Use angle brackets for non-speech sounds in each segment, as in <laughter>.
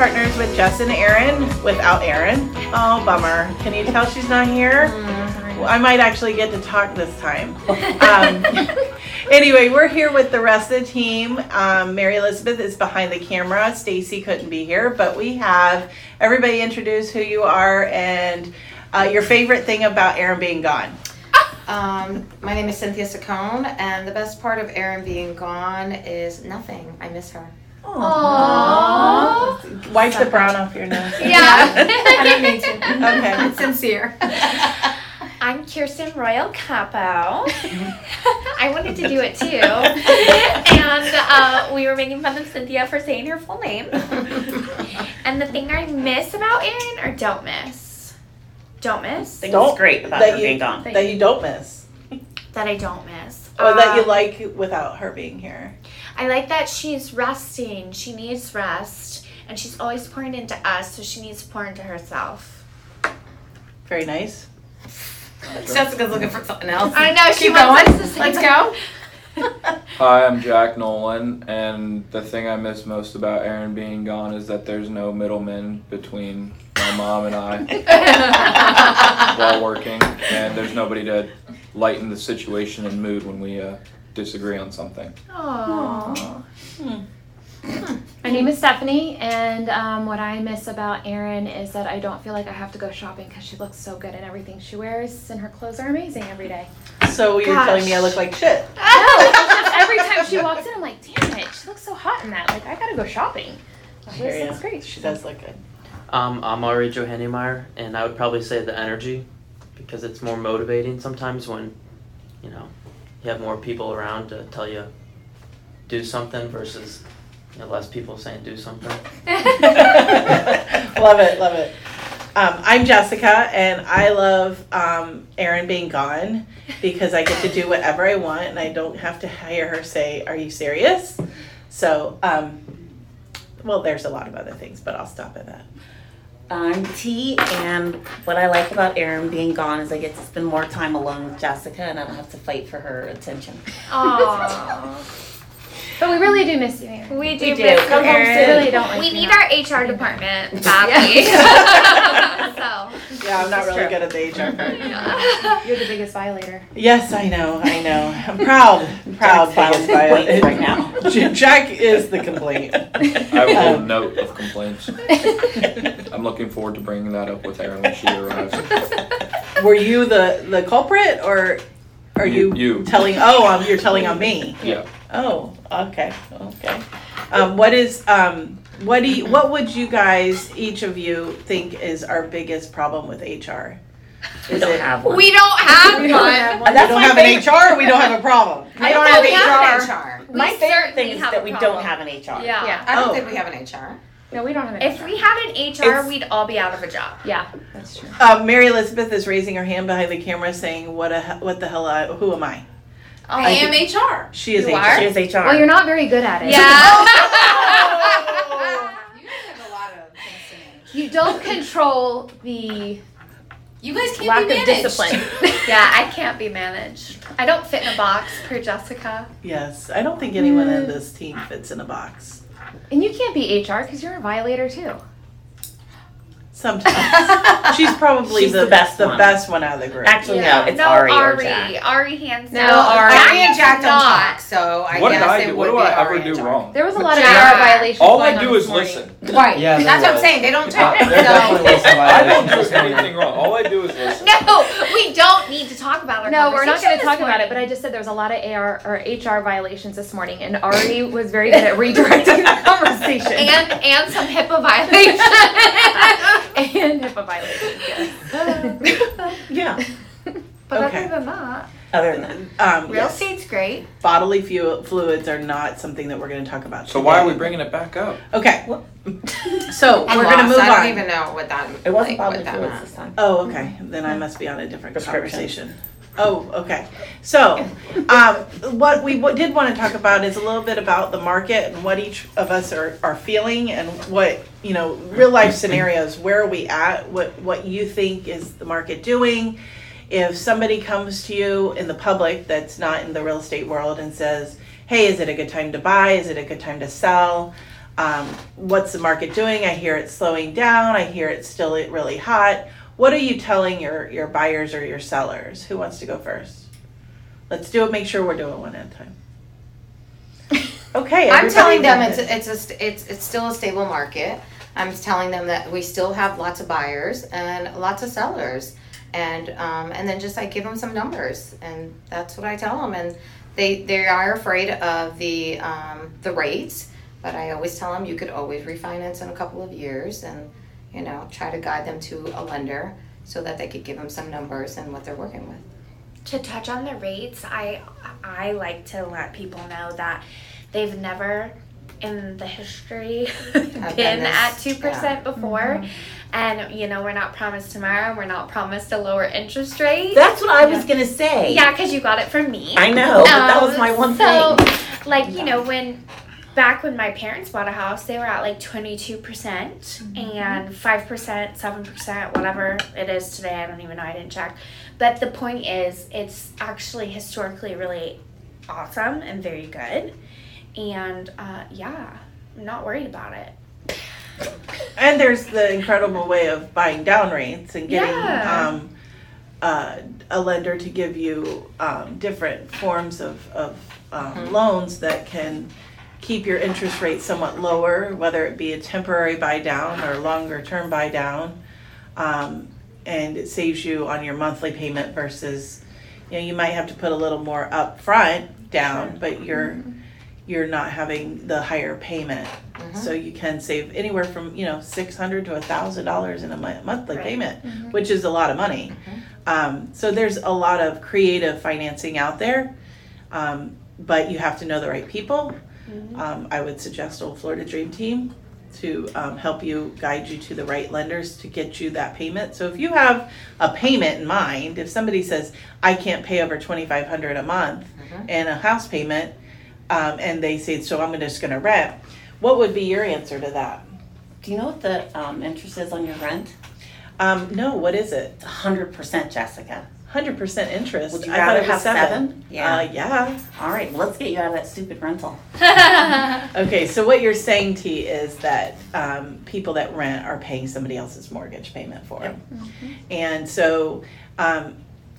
Partners with Jess and Erin without Erin. Oh, bummer. Can you tell she's not here? Well, I might actually get to talk this time. <laughs> Um, anyway, we're here with the rest of the team. Um, Mary Elizabeth is behind the camera. Stacy couldn't be here, but we have everybody introduce who you are and uh, your favorite thing about Erin being gone. Um, my name is Cynthia Saccone, and the best part of Erin being gone is nothing. I miss her. Aww. Wipe the brown off your nose. <laughs> Yeah. <laughs> I don't need to. <laughs> Okay. It's sincere. I'm Kirsten Royal Capo. I wanted to do it too. And uh, we were making fun of Cynthia for saying her full name. And the thing I miss about Erin or don't miss? Don't miss? think Don't- great about that her you- being gone. That you don't miss. That I don't miss. Or that you Um, like without her being here. I like that she's resting. She needs rest. And she's always pouring into us, so she needs to pour into herself. Very nice. <laughs> Jessica's looking for something else. I know, she Keep wants going. us to say Let's go. <laughs> Hi, I'm Jack Nolan, and the thing I miss most about Erin being gone is that there's no middleman between my mom and I <laughs> while working, and there's nobody to lighten the situation and mood when we uh, disagree on something. Aww. My name is Stephanie, and um, what I miss about Erin is that I don't feel like I have to go shopping because she looks so good in everything she wears, and her clothes are amazing every day. So you're Gosh. telling me I look like shit. No, every time she walks in, I'm like, damn it, she looks so hot in that. Like, I gotta go shopping. I This hear ya. looks great. She does look good. Um, I'm Ari Johannemeyer, and I would probably say the energy, because it's more motivating sometimes when, you know, you have more people around to tell you do something versus you know, less people saying do something. <laughs> love it, love it. Um, I'm Jessica, and I love um, Erin being gone because I get to do whatever I want, and I don't have to hear her say, "Are you serious?" So, um, well, there's a lot of other things, but I'll stop at that. Um, I'm and what I like about Erin being gone is I get to spend more time alone with Jessica, and I don't have to fight for her attention. Aww. <laughs> But we really do miss you, Erin. We do do. miss you, Come home We really don't like We you need now. our HR department <laughs> badly. <laughs> so. Yeah, I'm not really true. good at the HR part. <laughs> You're the biggest violator. Yes, I know, I know. I'm proud, I'm proud. Jack's biggest filing complaints viola- right now. Jack is the complaint. I have a whole Um, note of complaints. I'm looking forward to bringing that up with Erin when she arrives. Were you the the culprit, or are you, You- you. telling? Oh, um, you're telling on me. Yeah. Oh, okay, okay. Um, what is um, what do you, what would you guys, each of you, think is our biggest problem with HR? We don't it have one. We don't have We don't one. have we one. That's don't have favorite- an HR? We don't have a problem. <laughs> I don't don't think have we have HR. We My favorite thing is that we problem. don't have an HR. Yeah. Yeah. I don't Oh. think we have an HR. No, we don't have an If HR. we had an HR, It's- we'd all be out of a job. Yeah, that's true. Um, Mary Elizabeth is raising her hand behind the camera, saying, "What a what the hell? I, who am I?" I am HR. She is You HR. are? She is HR. Well, you're not very good at it. Yeah. <laughs> <laughs> You have a lot of things to manage. You don't control the You guys can't lack be of discipline. <laughs> yeah, I can't be managed. I don't fit in a box per Jessica. Yes, I don't think anyone in mm. this team fits in a box. And you can't be HR because you're a violator too. Sometimes <laughs> she's probably She's the, the best the one. best one out of the group. Actually, Yeah. no, it's no, Ari, or Ari. Jack. Ari hands No, down. Ari. Ari and Jack don't not. talk, so I What did I it do? would What do be I ever do Jack. wrong? There was a lot of Jack. AR violations. All going I do this is listen. Right. Yeah, there That's what I'm saying. They don't talk. There definitely So was some <laughs> I don't do anything wrong. All I do is <laughs> listen. No, we don't need to talk about our No, we're not going to talk about it, but. I just said there was a lot of AR or HR violations this morning, and Ari was very good at redirecting the conversation. <laughs> and and some HIPAA violations. and HIPAA violations, yes. Yeah. but Okay. other than that, Other than that. Um, real yes. estate's great. Bodily fu- fluids are not something that we're going to talk about. So why are we bringing it back up? Okay. <laughs> So we're going to move on. I don't even know what that. It wasn't like, bodily that fluids this time. Oh, okay. Then I must be on a different conversation. <laughs> Oh, okay. So, um, what we w- did want to talk about is a little bit about the market and what each of us are, are feeling and what, you know, real life scenarios. Where are we at? What, what you think is the market doing? If somebody comes to you in the public that's not in the real estate world and says, hey, is it a good time to buy? Is it a good time to sell? Um, what's the market doing? I hear it's slowing down. I hear it's still really hot. What are you telling your, your buyers or your sellers? Who wants to go first? Let's do it. Make sure we're doing one at a time. <laughs> Okay. I'm telling them it's it's a it's it's still a stable market. I'm telling them that we still have lots of buyers and lots of sellers, and um, and then just I give them some numbers, and that's what I tell them, and they they are afraid of the um, the rates, but I always tell them you could always refinance in a couple of years, and you know try to guide them to a lender so that they could give them some numbers and what they're working with. to touch on the rates, I I like to let people know that they've never in the history <laughs> been been at two percent before. Mm-hmm. And you know, we're not promised tomorrow, we're not promised a lower interest rate. That's what I was gonna say. yeah, because you got it from me. I know, but that was Um, my one so, thing. Like, you know, when back when my parents bought a house, they were at like 22% Mm-hmm. and 5%, 7%, whatever it is today. I don't even know. I didn't check. But the point is, it's actually historically really awesome and very good. And uh, yeah, I'm not worried about it. And there's the incredible way of buying down rates and getting Yeah. um, uh, a lender to give you um, different forms of, of um, loans that can keep your interest rate somewhat lower, whether it be a temporary buy down or longer term buy down. Um, and it saves you on your monthly payment versus, you know, you might have to put a little more upfront down, but you're you're not having the higher payment. So you can save anywhere from you know six hundred to a thousand dollars in a mo- monthly Right. payment, which is a lot of money. Um, so there's a lot of creative financing out there, um, but you have to know the right people. Um, I would suggest Old Florida Dream Team to um, help you guide you to the right lenders to get you that payment. So if you have a payment in mind, if somebody says I can't pay over twenty five hundred a month and a house payment, um, and they say so I'm just going to rent, what would be your answer to that? Do you know what the um, interest is on your rent? Um, no, what is it? It's hundred percent, Jessica. Hundred percent interest. Would you I thought rather it was have seven? Yeah. Uh, yeah. All right, well, let's get you out of that stupid rental. <laughs> Okay, so what you're saying, T, is that um, people that rent are paying somebody else's mortgage payment for them, and so um,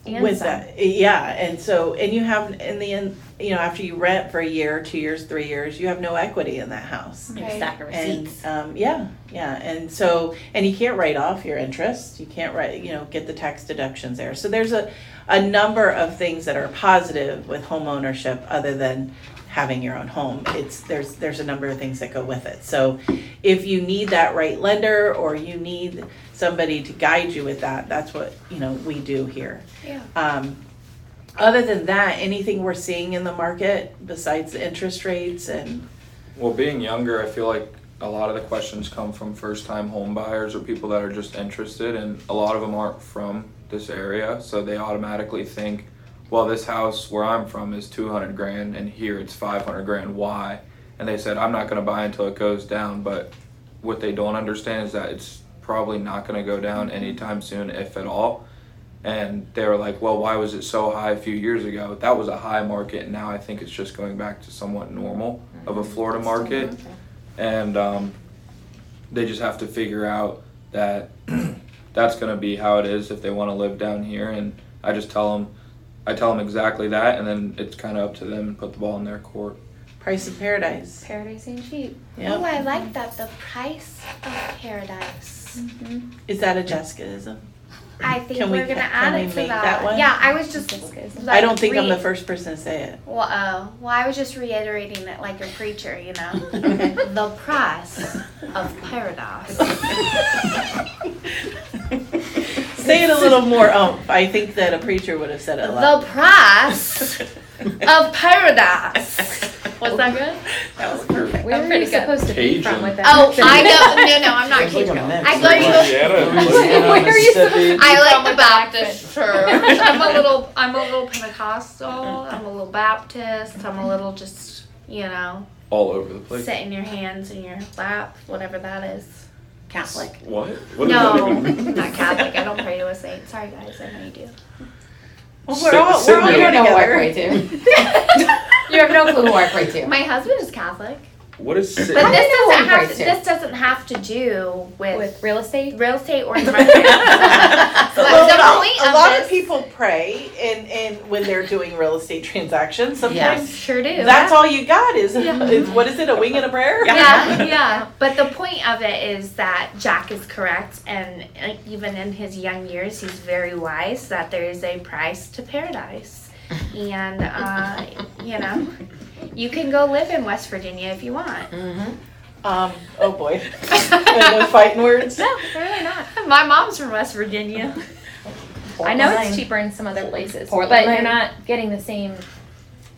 And with some. that, yeah, and so and you have in the end, you know, after you rent for a year, two years, three years, you have no equity in that house. You have Right. stack of And um, yeah, yeah, and so and you can't write off your interest. You can't write, you know, get the tax deductions there. So there's a a number of things that are positive with home ownership, other than having your own home. It's there's there's a number of things that go with it. So if you need that right lender or you need somebody to guide you with that, that's what you know we do here. Yeah. Um, other than that, anything we're seeing in the market besides the interest rates and Well, being younger, I feel like a lot of the questions come from first time home buyers or people that are just interested, and a lot of them aren't from this area, so they automatically think, well, this house where I'm from is 200 grand, and here it's 500 grand. Why? And they said, I'm not going to buy until it goes down, but what they don't understand is that it's probably not going to go down anytime soon, if at all. And they were like, well, why was it so high a few years ago? That was a high market, and now I think it's just going back to somewhat normal of a Florida market. And um, they just have to figure out that <clears throat> that's going to be how it is if they want to live down here. And I just tell them, I tell them exactly that, and then it's kind of up to them to put the ball in their court. price of paradise. Paradise ain't cheap. Oh, I like that. The price of paradise. Is that a Jessicaism? I think Can we- we're gonna can add we it to make that. that one? Yeah, I was just. Like, I don't think I'm the first person to say it. Well, uh, well, I was just reiterating it like a preacher, you know. <laughs> the price of paradise. <laughs> Say it a <laughs> little more oomph. I think that a preacher would have said it a lot. the price <laughs> of paradise. Was that good? That was perfect. Where are pretty you good. supposed to be from with that? Oh, I know. <laughs> No, no, I'm not Sounds like Cajun. a mix. I go to. Where are you I like the Baptist church. I'm a little. I'm a little Pentecostal. I'm a little Baptist. I'm a little just. You know, All over the place. setting your hands in your lap, whatever that is. Catholic. What? What No, that even not Catholic. I don't pray to a saint. Sorry, guys. I know you do. Well, we're all, we're all here You who I together. pray to. <laughs> <laughs> You have no clue who I pray to. My husband is Catholic. What is But this doesn't have to, this doesn't have to do with, With real estate? real estate or <laughs> investment. So But the a- point a of lot this- of people pray in, in when they're doing real estate transactions. Sometimes sure do. that's all you got is, Yeah. <laughs> is what is it, a wing and a prayer? yeah, <laughs> yeah. But the point of it is that Jack is correct, and uh, even in his young years, he's very wise that there is a price to paradise. And, uh, you know, you can go live in West Virginia if you want. Mm-hmm. Um, oh boy. <laughs> Those fighting words. No, they're really not. My mom's from West Virginia. I know it's cheaper in some other places, Portland, but you're not getting the same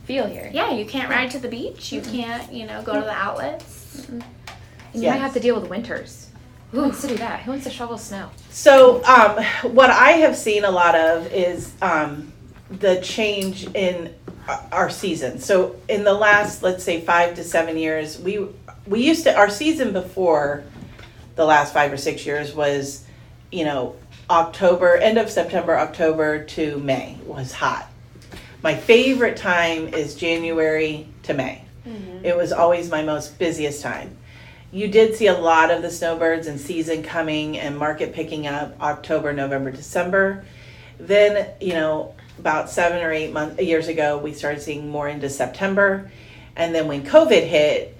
feel here. Yeah, you can't ride to the beach. You can't, you know, go to the outlets. And you Yes. might have to deal with winters. Who wants to do that? Who wants to shovel snow? So, um, what I have seen a lot of is um, the change in Uh, our season. So, in the last, let's say, five to seven years, we we used to our season before the last five or six years was, you know, October, end of September, October to May was hot. My favorite time is January to May. Mm-hmm. It was always my most busiest time. You did see a lot of the snowbirds and season coming and market picking up October, November, December. Then, you know, about seven or eight months years ago, we started seeing more into September. And then when COVID hit,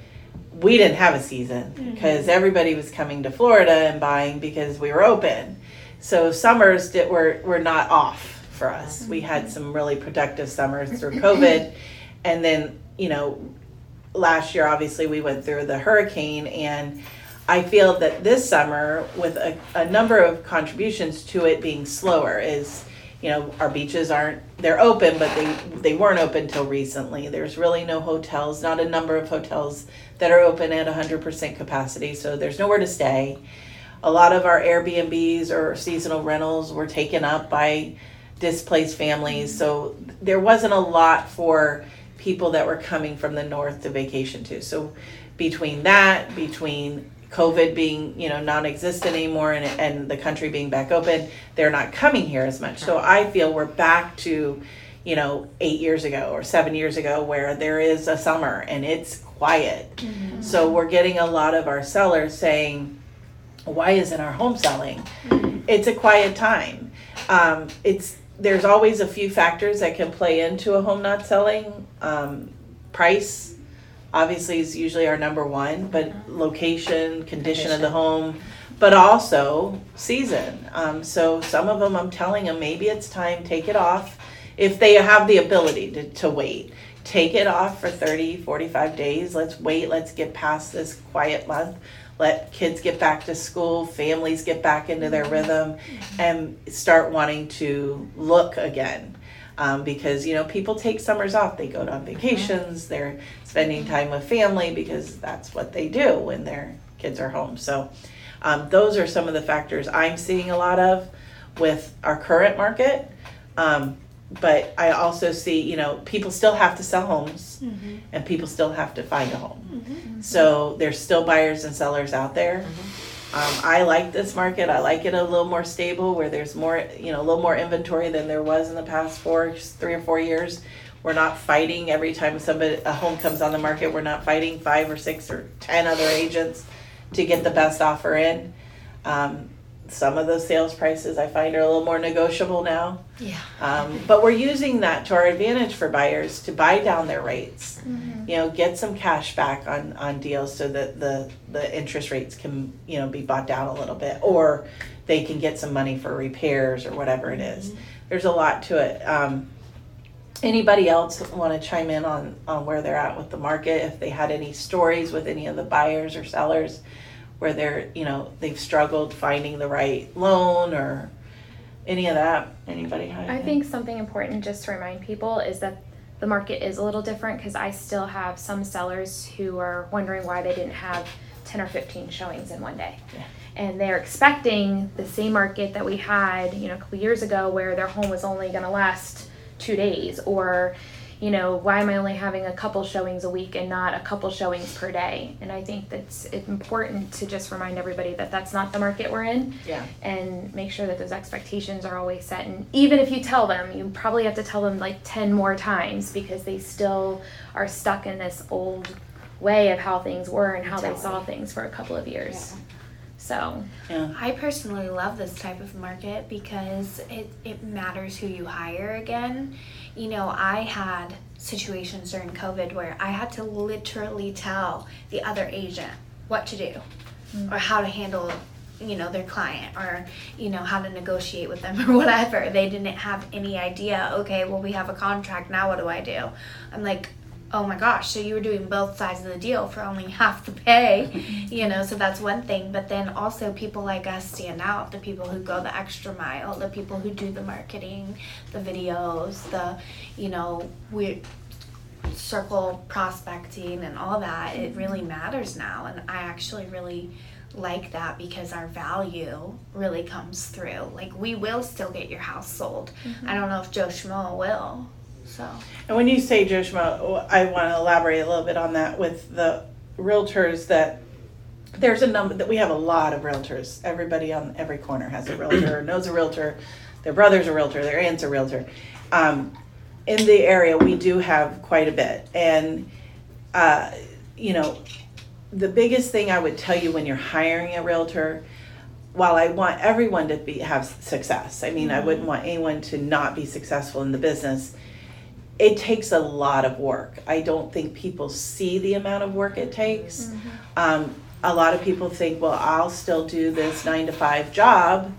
we didn't have a season mm-hmm. because everybody was coming to Florida and buying because we were open. So summers that were were not off for us. We had some really productive summers through <clears throat> COVID, and then you know, last year obviously we went through the hurricane, and I feel that this summer with a, a number of contributions to it being slower is. You know, our beaches aren't, they're open, but they, they weren't open till recently. There's really no hotels, not a number of hotels that are open at 100% capacity, so there's nowhere to stay. A lot of our Airbnbs or seasonal rentals were taken up by displaced families, so there wasn't a lot for people that were coming from the north to vacation to. So between that, between COVID being, you know, non-existent anymore and, and the country being back open, they're not coming here as much. So I feel we're back to, you know, eight years ago or seven years ago where there is a summer and it's quiet. So we're getting a lot of our sellers saying, why isn't our home selling? It's a quiet time. Um, it's there's always a few factors that can play into a home not selling. Um, price, obviously, is usually our number one, but location, condition of the home, but also season. Um, so some of them, I'm telling them, maybe it's time, take it off. If they have the ability to, to wait, take it off for 30, 45 days. Let's wait, let's get past this quiet month. Let kids get back to school, families get back into their rhythm, and start wanting to look again. Um, because you know people take summers off. They go on vacations. They're spending time with family because that's what they do when their kids are home. So um, those are some of the factors i'm seeing a lot of with our current market. Um, but i also see you know people still have to sell homes and people still have to find a home. So there's still buyers and sellers out there um, I like this market. I like it a little more stable, where there's more, you know, a little more inventory than there was in the past four, three or four years. We're not fighting every time somebody a home comes on the market. We're not fighting five or six or ten other agents to get the best offer in. Um, some of those sales prices I find are a little more negotiable now. Yeah. Um, but we're using that to our advantage for buyers to buy down their rates. You know, get some cash back on, on deals so that the, the interest rates can, you know, be bought down a little bit. Or they can get some money for repairs or whatever it is. There's a lot to it. Um, anybody else want to chime in on, on where they're at with the market? If they had any stories with any of the buyers or sellers where they're, you know, they've struggled finding the right loan or any of that? Anybody? I think something important just to remind people is that the market is a little different because I still have some sellers who are wondering why they didn't have 10 or 15 showings in one day. Yeah. And they're expecting the same market that we had, you know, a couple years ago where their home was only going to last two days or you know why am i only having a couple showings a week and not a couple showings per day? And i think that's important to just remind everybody that that's not the market we're in. Yeah. and make sure that those expectations are always set. And even if you tell them you probably have to tell them like 10 more times because they still are stuck in this old way of how things were and how they saw things for a couple of years. So I personally love this type of market because it, it matters who you hire again. You know, I had situations during COVID where I had to literally tell the other agent what to do mm. or how to handle, you know, their client or, you know, how to negotiate with them <laughs> or whatever. They didn't have any idea, okay, well, we have a contract, now what do I do? I'm like, oh my gosh, so you were doing both sides of the deal for only <laughs> half the pay, <laughs> you know, so that's one thing. But then also people like us stand out, the people who go the extra mile, the people who do the marketing, the videos, the, you know, we circle prospecting and all that. It really mm-hmm. matters now. And I actually really like that because our value really comes through. Like we will still get your house sold. Mm-hmm. I don't know if Joe Schmo will. So And when you say Joe Schmo, I want to elaborate a little bit on that with the realtors that there's a number that we have a lot of realtors. Everybody on every corner has a realtor, <clears throat> knows a realtor, their brother's a realtor, their aunt's a realtor. Um, in the area, we do have quite a bit. And, uh, you know, the biggest thing I would tell you when you're hiring a realtor, while I want everyone to be have success, I mean, I wouldn't want anyone to not be successful in the business it takes a lot of work. I don't think people see the amount of work it takes. Um, a lot of people think, well, I'll still do this nine to five job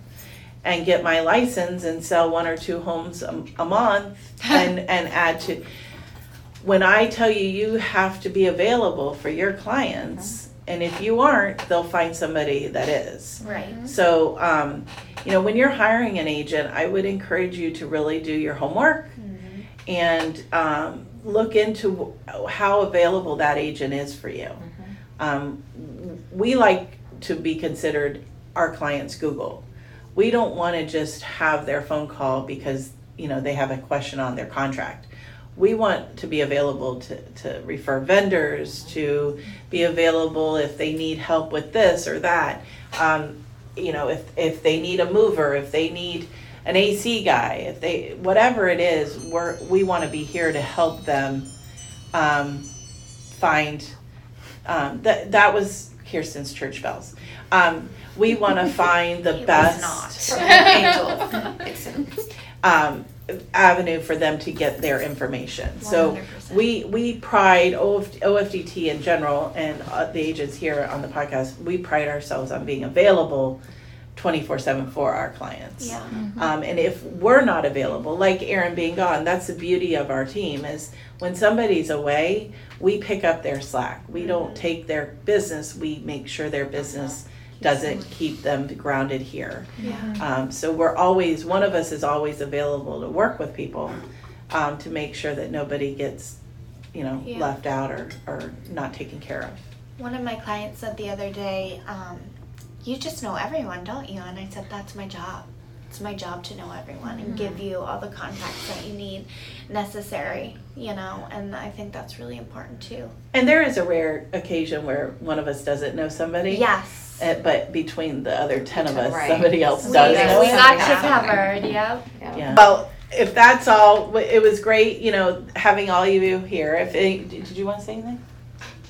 and get my license and sell one or two homes a, a month <laughs> and, and add to. When I tell you, you have to be available for your clients, and if you aren't, they'll find somebody that is. right. So, um, you know, when you're hiring an agent, I would encourage you to really do your homework and um, look into how available that agent is for you. Um, we like to be considered our clients' Google. We don't want to just have their phone call because you know they have a question on their contract. We want to be available to, to refer vendors, to be available if they need help with this or that. Um, you know, if, if they need a mover, if they need an AC guy, if they, whatever it is, we're, we want to be here to help them um, find. Um, that, that was Kirsten's church bells. Um, we want to find the <laughs> It best not. <laughs> um, avenue for them to get their information. So 100%. we we pride OF, OFDT in general and uh, the agents here on the podcast. We pride ourselves on being available. 24 7 for our clients. Yeah. Um, and if we're not available, like Erin being gone, that's the beauty of our team is when somebody's away, we pick up their slack. We don't take their business, we make sure their business doesn't keep them grounded here. Yeah. Um, so we're always, one of us is always available to work with people um, to make sure that nobody gets, you know, Yeah. left out or, or not taken care of. One of my clients said the other day, um, you just know everyone, don't you? And I said, that's my job. It's my job to know everyone and give you all the contacts that you need necessary, you know, and I think that's really important too. And there is a rare occasion where one of us doesn't know somebody. Yes. Uh, but between the other 10 of us, Right. somebody else We, does know we got you covered, yep. Yeah. Well, if that's all, it was great, you know, having all of you here. If any, did did you want to say anything?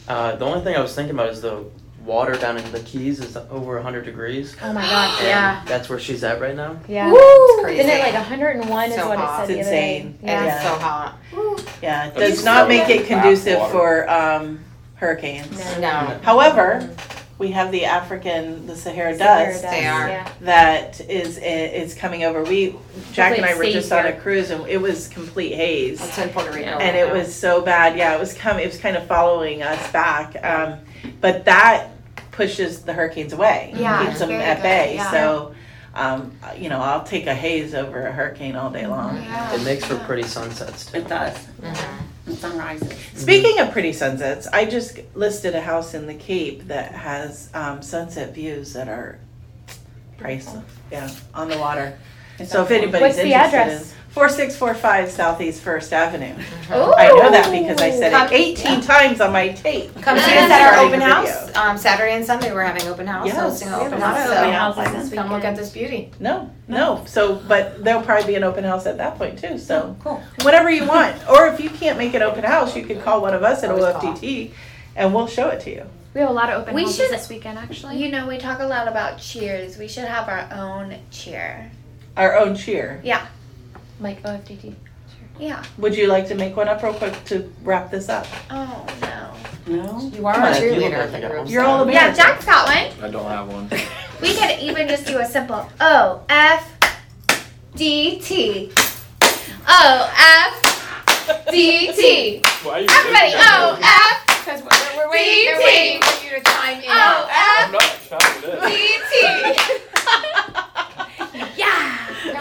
Uh, the only thing I was thinking about is the water down in the Keys is over 100 degrees. Oh my gosh, and yeah. That's where she's at right now. Yeah. It's crazy. Isn't it like 101 is what hot. it said It's the other insane. day? Yeah. is so hot. Yeah, it does not make it conducive water. for um, hurricanes. No. However, we have the African, the Sahara Sahara dust They are. Yeah. that is is coming over. We Jack and I were just stays on a cruise and it was complete haze. It's in Puerto Rico. and it was so bad. Yeah, it was coming. It was kind of following us back. Um, but that pushes the hurricanes away. Yeah, keeps them at good, bay. yeah. So, um, you know, I'll take a haze over a hurricane all day long. Yeah. It makes for pretty sunsets too. It does. Mhm. And sunrises. Speaking of pretty sunsets, I just listed a house in the Cape that has um, sunset views that are priceless. Yeah, on the water. So if anybody's What's the interested address? in 4645 Southeast First Avenue. Ooh. I know that because I said Come- it 18 times on my tape. Come see us at our starting open the house. Um, Saturday and Sunday we're having open house, Yes, hosting an we have open a lot house. of So open houses this come look weekend. at this beauty. No, no. So, but there'll probably be an open house at that point too. So, Cool. whatever you want. Or if you can't make an open house, you could call one of us at Always call. OFDT and we'll show it to you. We have a lot of open We houses should- this weekend, actually. You know, we talk a lot about cheers. We should have our own cheer. Our own cheer. Yeah. Like OFDT. Oh, yeah. Would you like to make one up real quick to wrap this up? Oh no. No? You are Come a on, you look cheerleader like the you got one. You're all Yeah, Jack's got one. I don't have one. <laughs> We could even just do a simple O F D T. O F D T. <laughs> Why are you Everybody, O F Because we're, we're waiting- they're waiting for you to chime in. O I'm not shouting D it. T. <laughs>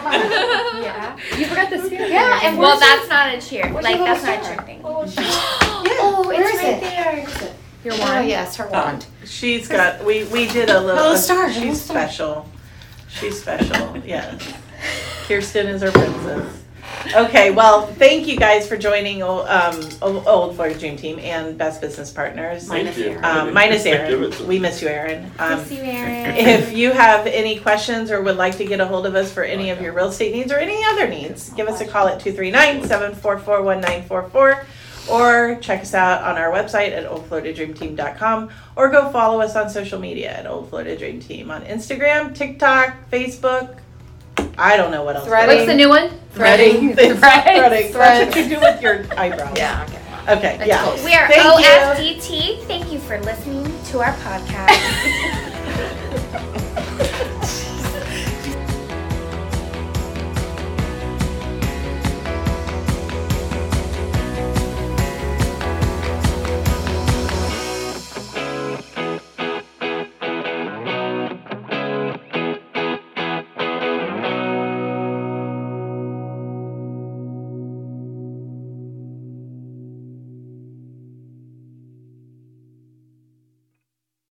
Yeah. Yeah. You forgot the spirit. Yeah, and Well, where's that's not a cheer. Like that's little not a star? cheer thing. Oh, <gasps> oh, it's where is right it? there. Your Oh, wand. yes, her oh, wand. She's got. We we did a little. Little star, little She's star. special. She's special. Yes. <laughs> Kirsten is our princess. Okay, well, thank you guys for joining o- um, Old Florida Dream Team and Best Business Partners. Minus you. Erin. Um, minus Erin. We miss you, Erin. Um, Miss you, Erin. if you have any questions or would like to get a hold of us for any of your real estate needs or any other needs, give us a call at 239 744 1944 or check us out on our website at oldfloridadreamteam.com or go follow us on social media at Old Florida Dream Team on Instagram, TikTok, Facebook. I don't know what else. Threading. What's the new one? Threading. It's not threading. That's what you do with your eyebrows. Yeah, okay. Okay, It's yeah. close. We are Thank you. Thank you for listening to our podcast. <laughs>